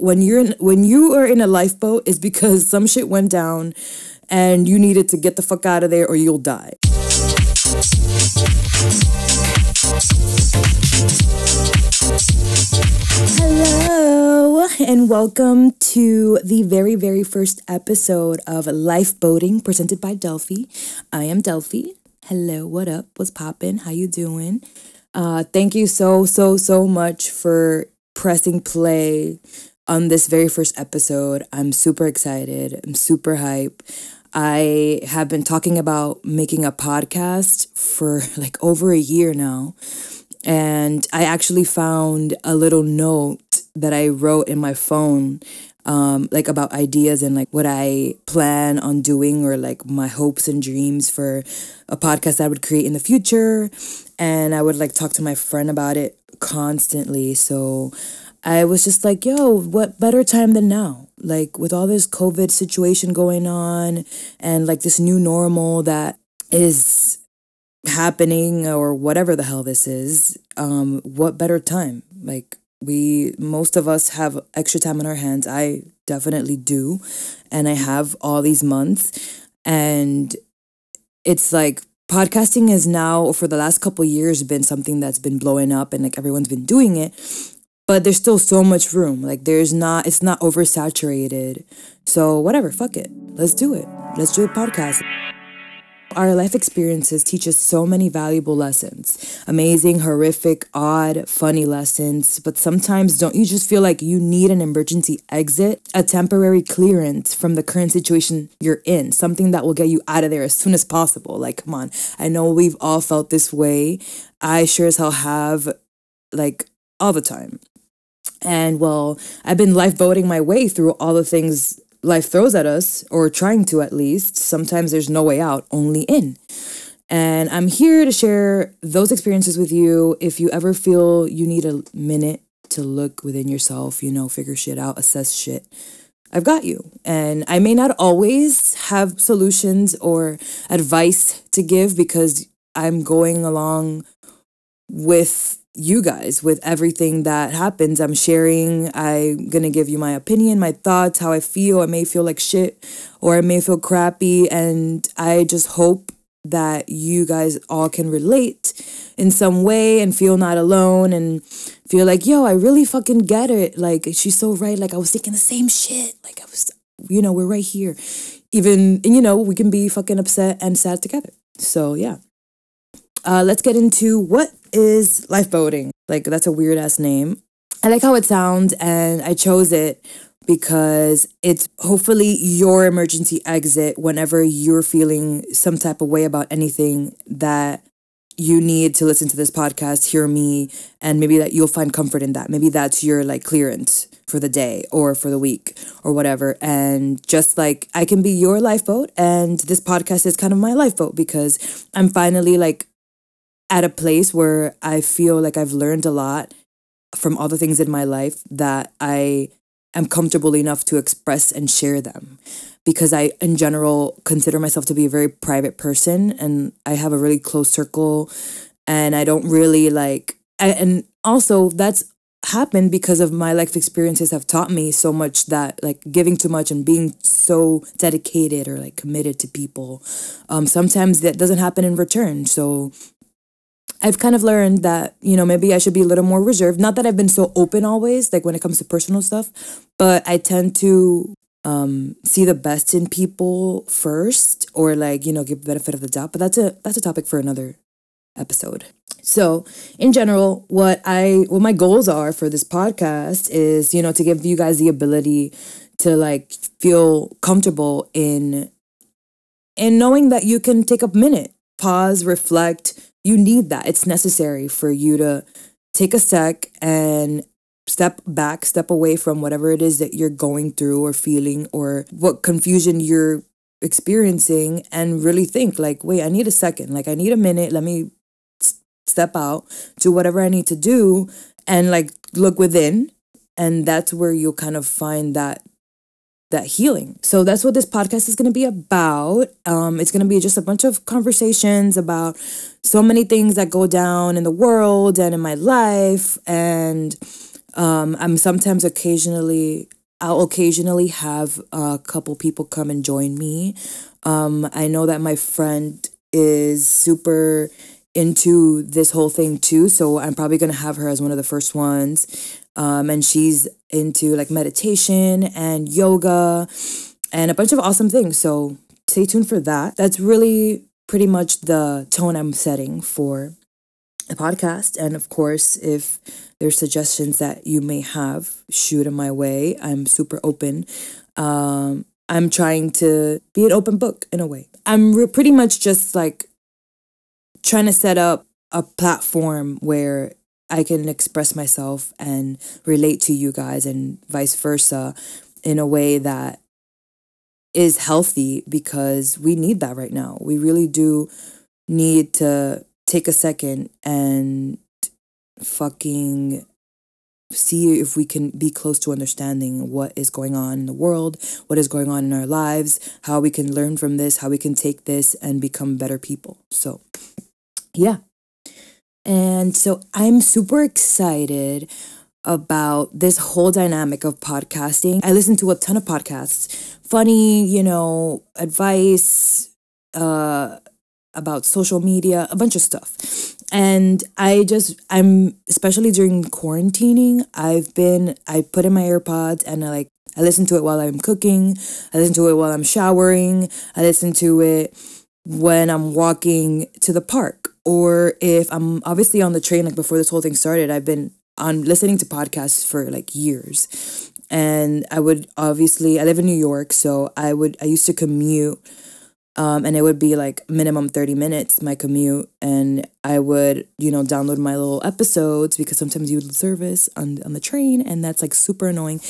when you're in, when you are in a lifeboat is because some shit went down and you needed to get the fuck out of there or you'll die. Hello and welcome to the very very first episode of Lifeboating presented by Delphi. I am Delphi. Hello, what up? What's poppin'? How you doing? Uh, thank you so so so much for pressing play on this very first episode. I'm super excited. I'm super hype. I have been talking about making a podcast for like over a year now. And I actually found a little note that I wrote in my phone um, like about ideas and like what I plan on doing or like my hopes and dreams for a podcast I would create in the future. And I would like talk to my friend about it constantly. So I was just like, yo, what better time than now? Like, with all this COVID situation going on and like this new normal that is happening or whatever the hell this is, um, what better time? Like, we, most of us have extra time on our hands. I definitely do. And I have all these months. And it's like, podcasting has now for the last couple years been something that's been blowing up and like everyone's been doing it but there's still so much room. Like there's not, it's not oversaturated. So whatever, fuck it. Let's do it. Let's do a podcast. Our life experiences teach us so many valuable lessons amazing, horrific, odd, funny lessons. But sometimes, don't you just feel like you need an emergency exit, a temporary clearance from the current situation you're in, something that will get you out of there as soon as possible? Like, come on. I know we've all felt this way. I sure as hell have, like, all the time. And well, I've been lifeboating my way through all the things life throws at us, or trying to at least. Sometimes there's no way out, only in. And I'm here to share those experiences with you. If you ever feel you need a minute to look within yourself, you know, figure shit out, assess shit, I've got you. And I may not always have solutions or advice to give because I'm going along with you guys with everything that happens. I'm sharing, I'm gonna give you my opinion, my thoughts, how I feel. I may feel like shit or I may feel crappy. And I just hope that you guys all can relate in some way and feel not alone and feel like, yo, I really fucking get it. Like, she's so right. Like, I was thinking the same shit. Like, I was, you know, we're right here. Even, you know, we can be fucking upset and sad together. So, yeah. Uh, let's get into what is lifeboating. Like, that's a weird ass name. I like how it sounds, and I chose it because it's hopefully your emergency exit whenever you're feeling some type of way about anything that you need to listen to this podcast, hear me, and maybe that you'll find comfort in that. Maybe that's your like clearance for the day or for the week or whatever. And just like I can be your lifeboat, and this podcast is kind of my lifeboat because I'm finally like at a place where I feel like I've learned a lot from all the things in my life that I am comfortable enough to express and share them. Because I, in general, consider myself to be a very private person and I have a really close circle and I don't really like, I, and also that's happened because of my life experiences have taught me so much that like giving too much and being so dedicated or like committed to people um sometimes that doesn't happen in return so I've kind of learned that, you know, maybe I should be a little more reserved. Not that I've been so open always, like when it comes to personal stuff, but I tend to um see the best in people first or like, you know, give the benefit of the doubt. But that's a that's a topic for another episode. So, in general, what I what my goals are for this podcast is, you know, to give you guys the ability to like feel comfortable in in knowing that you can take a minute, pause, reflect, you need that. It's necessary for you to take a sec and step back, step away from whatever it is that you're going through or feeling or what confusion you're experiencing and really think like, wait, I need a second. Like I need a minute. Let me step out, do whatever I need to do and like look within and that's where you'll kind of find that that healing. So that's what this podcast is going to be about. Um, it's going to be just a bunch of conversations about so many things that go down in the world and in my life, and Um, I'm sometimes occasionally I'll occasionally have a couple people come and join me. Um, I know that my friend is super into this whole thing too, so I'm probably gonna have her as one of the first ones. Um, and she's into like meditation and yoga and a bunch of awesome things. So stay tuned for that. That's really pretty much the tone I'm setting for the podcast. And of course, if there's suggestions that you may have, shoot them my way. I'm super open. Um, I'm trying to be an open book in a way. I'm re- pretty much just like trying to set up a platform where I can express myself and relate to you guys and vice versa in a way that is healthy because we need that right now. We really do need to take a second and fucking see if we can be close to understanding what is going on in the world, what is going on in our lives, how we can learn from this, how we can take this and become better people. So, yeah. And so I'm super excited about this whole dynamic of podcasting. I listen to a ton of podcasts, funny, you know, advice uh, about social media, a bunch of stuff. And I just, I'm, especially during quarantining, I've been, I put in my AirPods and I like, I listen to it while I'm cooking, I listen to it while I'm showering, I listen to it when I'm walking to the park or if I'm obviously on the train like before this whole thing started I've been on listening to podcasts for like years. And I would obviously I live in New York so I would I used to commute um, and it would be like minimum 30 minutes my commute. And I would you know download my little episodes because sometimes you would service on on the train and that's like super annoying.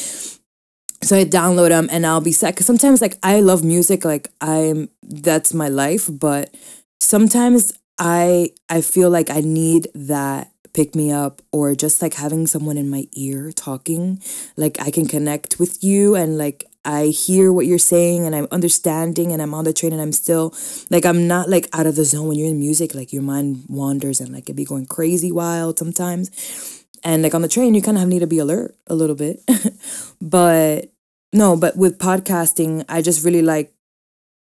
So I download them and I'll be set because sometimes like I love music like I'm that's my life but sometimes I I feel like I need that pick me up or just like having someone in my ear talking like I can connect with you and like I hear what you're saying and I'm understanding and I'm on the train and I'm still like I'm not like out of the zone. When you're in music like your mind wanders and like it be going crazy wild sometimes. And like on the train you kind of need to be alert a little bit. But no but with podcasting I just really like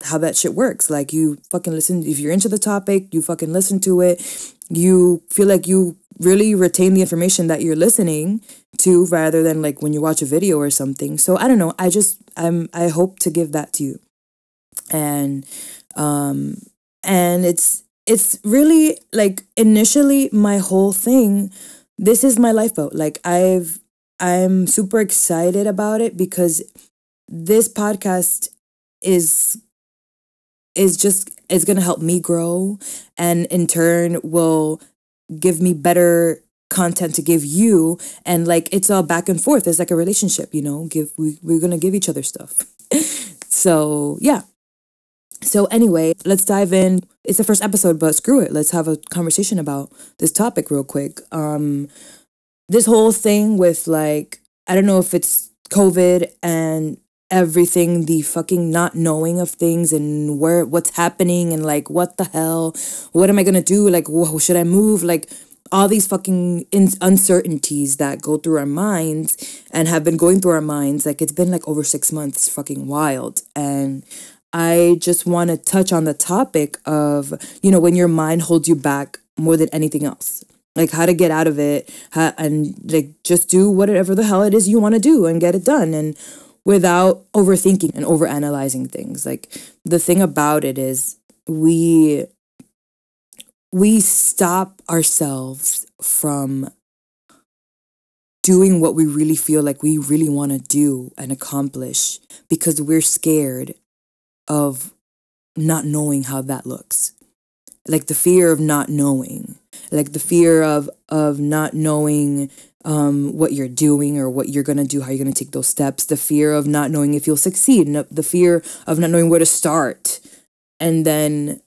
how that shit works. Like you fucking listen if you're into the topic, you fucking listen to it. You feel like you really retain the information that you're listening to rather than like when you watch a video or something. So I don't know. I just I'm I hope to give that to you. And um and it's it's really like initially my whole thing this is my lifeboat. Like I've I'm super excited about it because this podcast is is just is going to help me grow and in turn will give me better content to give you. And like it's all back and forth. It's like a relationship you know? Give we, we're gonna give each other stuff. So yeah. So anyway let's dive in. It's the first episode but screw it. Let's have a conversation about this topic real quick. Um this whole thing with like i don't know if it's covid and everything the fucking not knowing of things and where what's happening and like what the hell what am i gonna do? Like whoa, should i move? Like all these fucking in- uncertainties that go through our minds and have been going through our minds like it's been like over six months. Fucking wild. And i just want to touch on the topic of you know when your mind holds you back more than anything else. Like how to get out of it how, and like just do whatever the hell it is you want to do and get it done. And without overthinking and overanalyzing things. Like the thing about it is we we stop ourselves from doing what we really feel like we really want to do and accomplish because we're scared of not knowing how that looks. Like the fear of not knowing, like the fear of of not knowing um, what you're doing or what you're going to do, how you're going to take those steps, the fear of not knowing if you'll succeed, the fear of not knowing where to start. And then,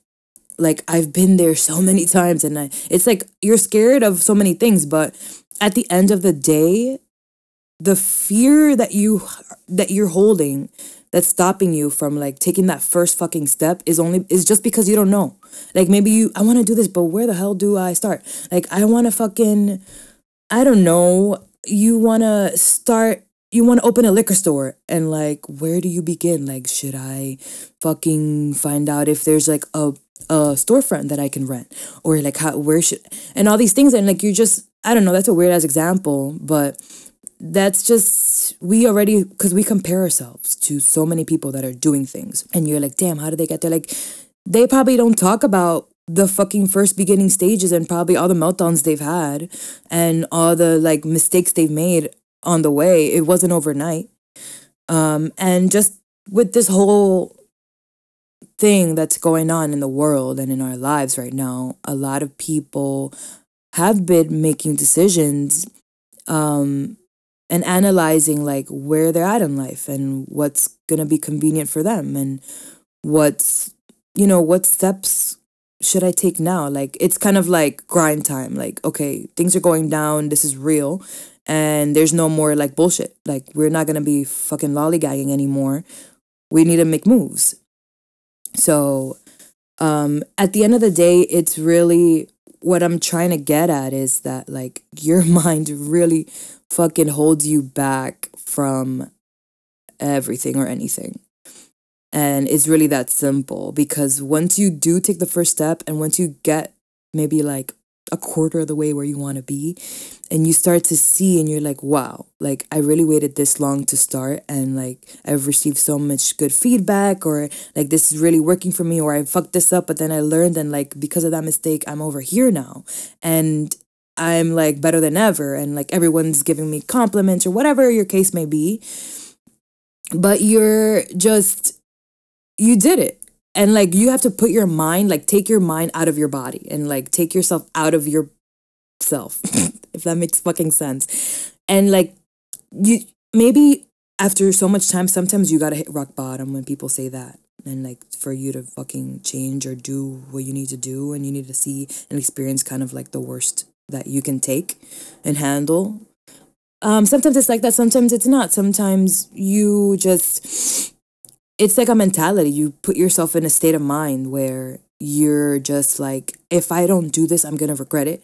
like, I've been there so many times, and I, it's like you're scared of so many things, but at the end of the day, the fear that you that you're holding that's stopping you from like taking that first fucking step is only is just because you don't know. Like maybe you I want to do this, but where the hell do I start? Like I want to fucking I don't know. you want to start you want to open a liquor store and like where do you begin? Like should i fucking find out if there's like a a storefront that i can rent? Or like how where should and all these things and like you just i don't know that's a weird ass example but that's just we already because we compare ourselves to so many people that are doing things. And you're like damn how did they get there? Like they probably don't talk about the fucking first beginning stages and probably all the meltdowns they've had and all the like mistakes they've made on the way. It wasn't overnight. Um, and just with this whole thing that's going on in the world and in our lives right now, a lot of people have been making decisions um, and analyzing like where they're at in life and what's going to be convenient for them and what's, you know, what steps should I take now? Like, it's kind of like grind time. Like, okay, things are going down. This is real and there's no more like bullshit. Like we're not gonna be fucking lollygagging anymore. We need to make moves. So um at the end of the day, it's really what I'm trying to get at is that like your mind really fucking holds you back from everything or anything. And it's really that simple because once you do take the first step and once you get maybe like a quarter of the way where you want to be and you start to see and you're like wow like i really waited this long to start and like i've received so much good feedback or like this is really working for me or i fucked this up but then i learned and like because of that mistake i'm over here now. And i'm like better than ever and like everyone's giving me compliments or whatever your case may be but you're just you did it. And like you have to put your mind like take your mind out of your body and like take yourself out of your self if that makes fucking sense. And like you maybe after so much time sometimes you gotta hit rock bottom when people say that. And like for you to fucking change or do what you need to do and you need to see and experience kind of like the worst that you can take and handle. Um sometimes it's like that sometimes it's not. Sometimes you just it's like a mentality. You put yourself in a state of mind where you're just like, if I don't do this, I'm going to regret it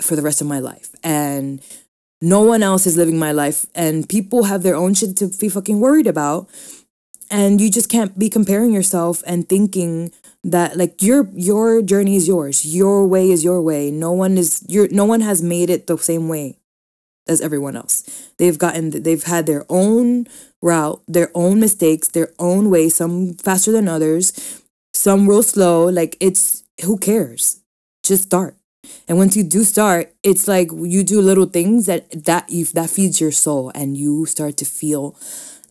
for the rest of my life. And no one else is living my life. And people have their own shit to be fucking worried about. And you just can't be comparing yourself and thinking that like your your journey is yours your way is your way no one is your no one has made it the same way as everyone else. They've gotten they've had their own route, their own mistakes, their own way, some faster than others, some real slow. Like it's who cares? Just start. And once you do start, it's like you do little things that that you that feeds your soul and you start to feel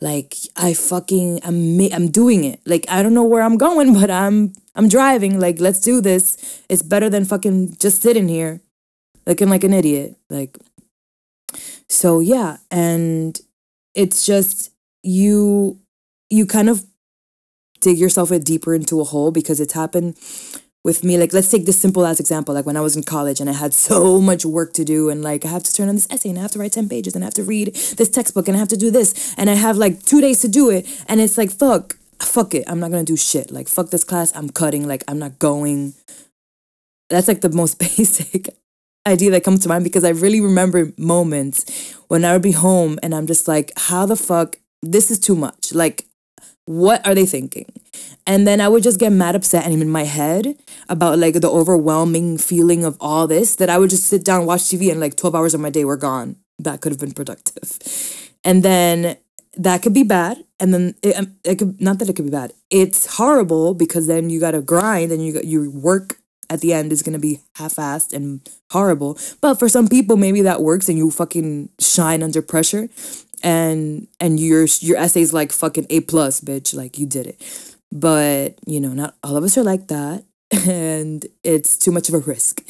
like I fucking I'm I'm doing it. Like I don't know where I'm going, but I'm I'm driving. Like let's do this. It's better than fucking just sitting here looking like an idiot. Like so yeah, and it's just you you kind of dig yourself a deeper into a hole because it's happened with me. Like let's take this simple as example. Like when i was in college and i had so much work to do and like i have to turn on this essay and i have to write 10 pages and i have to read this textbook and i have to do this and i have like two days to do it. And it's like fuck fuck it. I'm not gonna do shit. Like fuck this class. I'm cutting. Like i'm not going. That's like the most basic idea that comes to mind because I really remember moments when I would be home and I'm just like, how the fuck, this is too much. Like, what are they thinking? And then I would just get mad upset and in my head about like the overwhelming feeling of all this that I would just sit down, watch TV, and like 12 hours of my day were gone. That could have been productive. And then that could be bad. And then it, um, it could, not that it could be bad, it's horrible because then you got to grind and you you work at the end is gonna be half-assed and horrible. But for some people, maybe that works and you fucking shine under pressure, and and your your essay's like fucking a plus, bitch. Like you did it. But you know, not all of us are like that, and it's too much of a risk.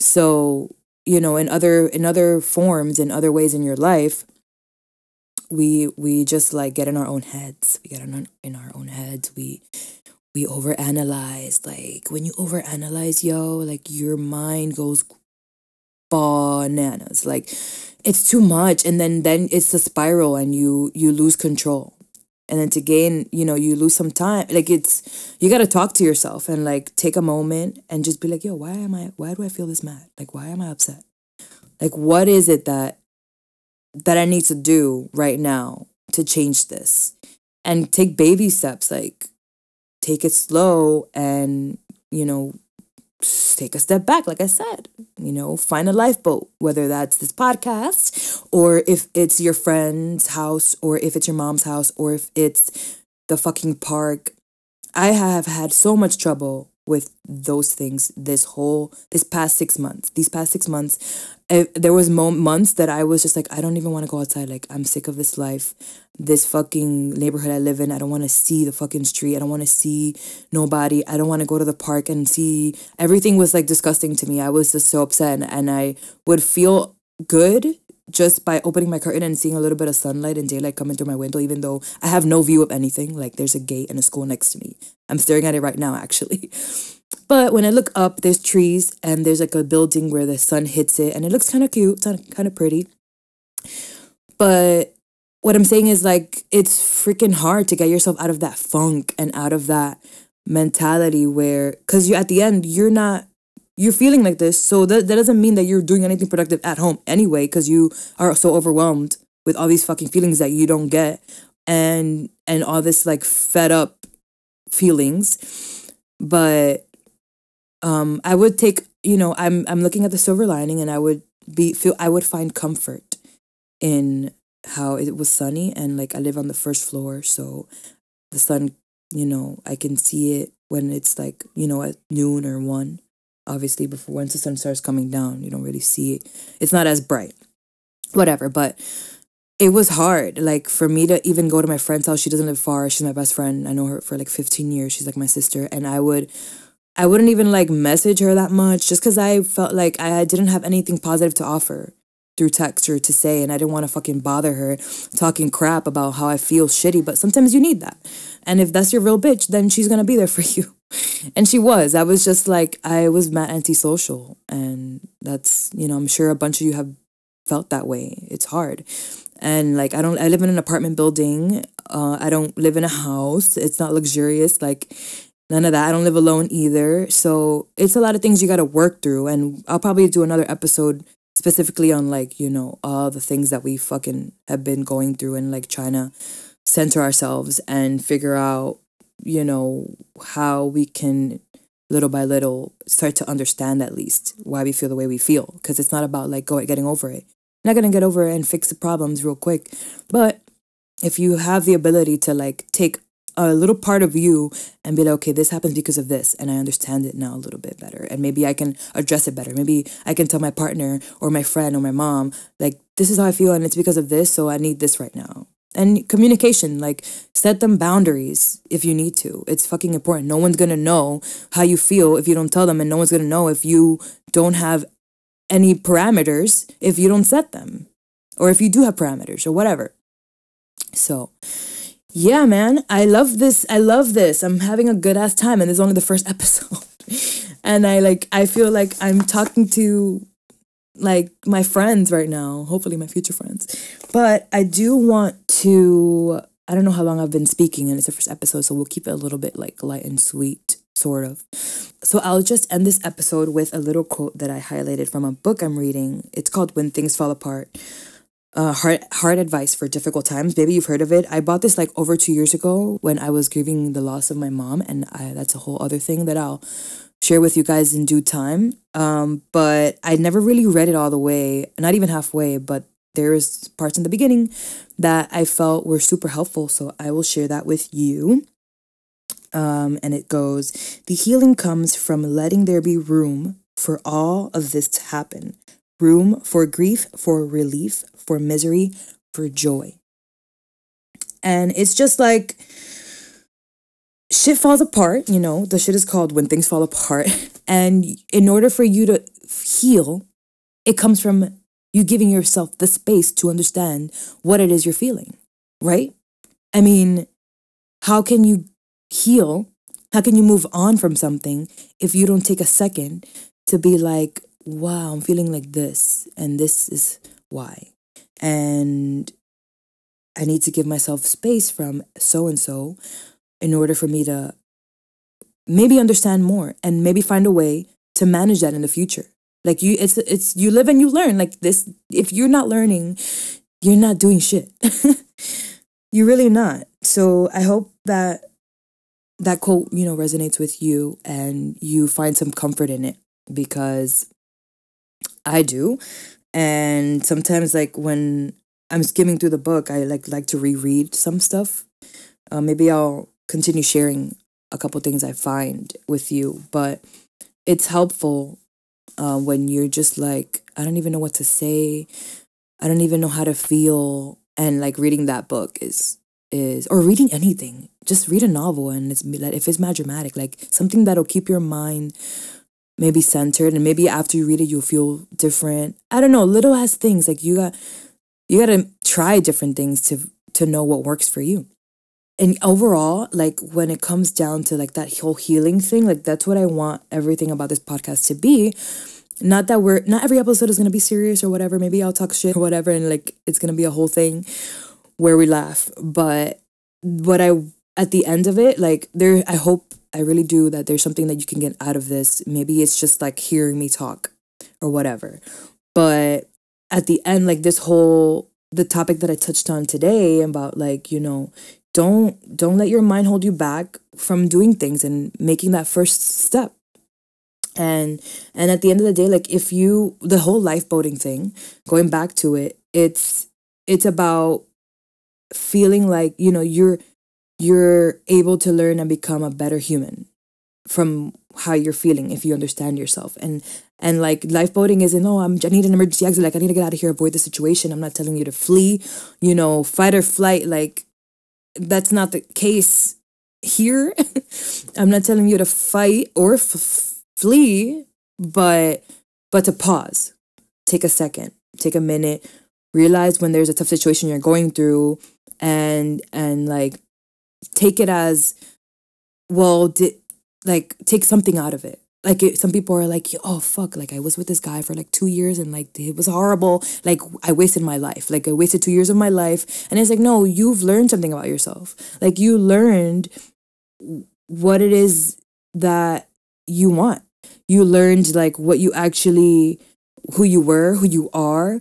So you know, in other in other forms, in other ways in your life, we we just like get in our own heads. We get in our, in our own heads. We we overanalyze. Like when you overanalyze, yo, like your mind goes bananas. Like it's too much, and then then it's a spiral, and you you lose control. And then to gain, you know, you lose some time. Like it's you got to talk to yourself and like take a moment and just be like, yo, why am I? Why do I feel this mad? Like why am I upset? Like what is it that that I need to do right now to change this and take baby steps like take it slow and you know take a step back like i said you know find a lifeboat whether that's this podcast or if it's your friend's house or if it's your mom's house or if it's the fucking park. I have had so much trouble with those things this whole this past six months. These past six months it, there was mo- months that i was just like i don't even want to go outside. Like i'm sick of this life this fucking neighborhood i live in. I don't want to see the fucking street. I don't want to see nobody. I don't want to go to the park and see everything was like disgusting to me. I was just so upset and, and i would feel good just by opening my curtain and seeing a little bit of sunlight and daylight coming through my window, even though I have no view of anything. Like there's a gate and a school next to me. I'm staring at it right now, actually. But when I look up, there's trees and there's like a building where the sun hits it, and it looks kind of cute, kind of pretty. But what I'm saying is like it's freaking hard to get yourself out of that funk and out of that mentality where because you at the end you're not you're feeling like this so that, that doesn't mean that you're doing anything productive at home anyway because you are so overwhelmed with all these fucking feelings that you don't get and and all this like fed up feelings. But um i would take you know i'm i'm looking at the silver lining and i would be feel i would find comfort in how it was sunny and like i live on the first floor so the sun you know i can see it when it's like you know at noon or one obviously before once the sun starts coming down you don't really see it. It's not as bright. Whatever but it was hard. Like for me to even go to my friend's house she doesn't live far she's my best friend i know her for like 15 years she's like my sister and i would i wouldn't even like message her that much just because i felt like i didn't have anything positive to offer through text or to say and i didn't want to fucking bother her talking crap about how i feel shitty but sometimes you need that and if that's your real bitch then she's gonna be there for you and she was. I was just like I was mad antisocial, and that's you know I'm sure a bunch of you have felt that way. It's hard, and like I don't. I live in an apartment building. Uh, I don't live in a house. It's not luxurious. Like none of that. I don't live alone either. So it's a lot of things you got to work through, and I'll probably do another episode specifically on like you know all the things that we fucking have been going through and like trying to center ourselves and figure out you know, how we can little by little start to understand at least why we feel the way we feel. Because it's not about like go getting over it. Not gonna get over it and fix the problems real quick. But if you have the ability to like take a little part of you and be like, okay, this happens because of this, and I understand it now a little bit better, and maybe I can address it better. Maybe I can tell my partner or my friend or my mom, like, this is how I feel, and it's because of this, so I need this right now. And communication like set them boundaries if you need to. It's fucking important. No one's gonna know how you feel if you don't tell them and no one's gonna know if you don't have any parameters if you don't set them or if you do have parameters or whatever. So yeah man i love this i love this i'm having a good ass time and this is only the first episode and i like i feel like i'm talking to like my friends right now, hopefully my future friends. But I do want to I don't know how long I've been speaking and it's the first episode, so we'll keep it a little bit like light and sweet, sort of. So I'll just end this episode with a little quote that I highlighted from a book I'm reading. It's called When Things Fall Apart. Uh, hard, hard advice for difficult times. Maybe you've heard of it. I bought this like over two years ago when I was grieving the loss of my mom, and I, that's a whole other thing that I'll share with you guys in due time. Um, but I never really read it all the way, not even halfway, but there's parts in the beginning that I felt were super helpful. So I will share that with you. Um, and it goes The healing comes from letting there be room for all of this to happen room for grief, for relief, for misery, for joy. And it's just like, shit falls apart, you know, the shit is called when things fall apart. And in order for you to heal, it comes from you giving yourself the space to understand what it is you're feeling, right? I mean, how can you heal? How can you move on from something if you don't take a second to be like, wow, I'm feeling like this, and this is why. And I need to give myself space from so and so in order for me to maybe understand more and maybe find a way to manage that in the future like you it's it's you live and you learn like this if you're not learning you're not doing shit. you're really not. So I hope that that quote, you know, resonates with you and you find some comfort in it because I do. And sometimes like when I'm skimming through the book, I like like to reread some stuff. Uh, maybe I'll continue sharing a couple things I find with you, but it's helpful uh, when you're just like I don't even know what to say. I don't even know how to feel, and like reading that book is is or reading anything. Just read a novel, and it's if it's mad dramatic, like something that'll keep your mind maybe centered and maybe after you read it you'll feel different. I don't know little ass things like you got you got to try different things to to know what works for you. And overall like when it comes down to like that whole healing thing like that's what i want everything about this podcast to be. Not that we're not every episode is going to be serious or whatever maybe i'll talk shit or whatever and like it's going to be a whole thing where we laugh. But what i at the end of it like there i hope I really do that there's something that you can get out of this. Maybe it's just like hearing me talk or whatever. But at the end, like this whole the topic that I touched on today about like, you know, don't don't let your mind hold you back from doing things and making that first step. And and at the end of the day, like if you the whole lifeboating thing, going back to it, it's it's about feeling like, you know, you're you're able to learn and become a better human from how you're feeling if you understand yourself. And and like lifeboating isn't oh I'm I need an emergency exit. Like I need to get out of here avoid the situation. I'm not telling you to flee. You know fight or flight like that's not the case here. I'm not telling you to fight or flee but but to pause. Take a second. Take a minute. Realize when there's a tough situation you're going through and and like take it as well did like take something out of it. Like it, some people are like oh fuck like i was with this guy for like two years and like it was horrible. Like i wasted my life. Like i wasted two years of my life. And it's like no you've learned something about yourself. Like you learned what it is that you want. You learned like what you actually who you were who you are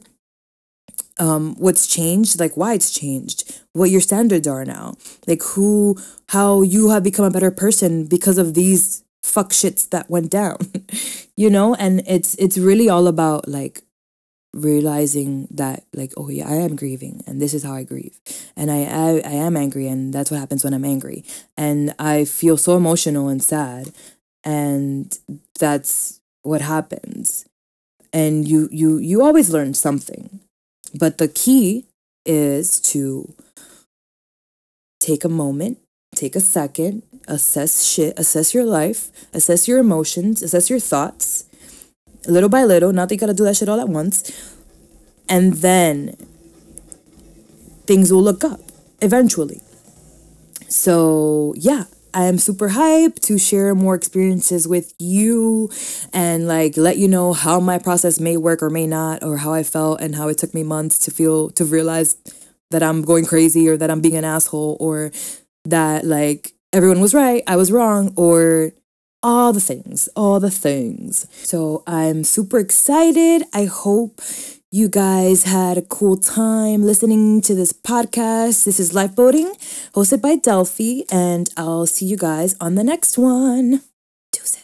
um, what's changed, like why it's changed, what your standards are now, like who, how you have become a better person because of these fuck shits that went down, you know? And it's, it's really all about like realizing that like, oh yeah, I am grieving and this is how I grieve. And I, I, I am angry and that's what happens when I'm angry. And I feel so emotional and sad. And that's what happens. And you, you, you always learn something but the key is to take a moment, take a second, assess shit, assess your life, assess your emotions, assess your thoughts, little by little. Not that you gotta do that shit all at once. And then things will look up eventually. So, yeah, I am super hyped to share more experiences with you and like let you know how my process may work or may not, or how I felt and how it took me months to feel to realize that I'm going crazy or that I'm being an asshole or that like everyone was right, I was wrong, or all the things, all the things. So I'm super excited. I hope you guys had a cool time listening to this podcast. This is Lifeboating, hosted by Delphi, and I'll see you guys on the next one. Deuces.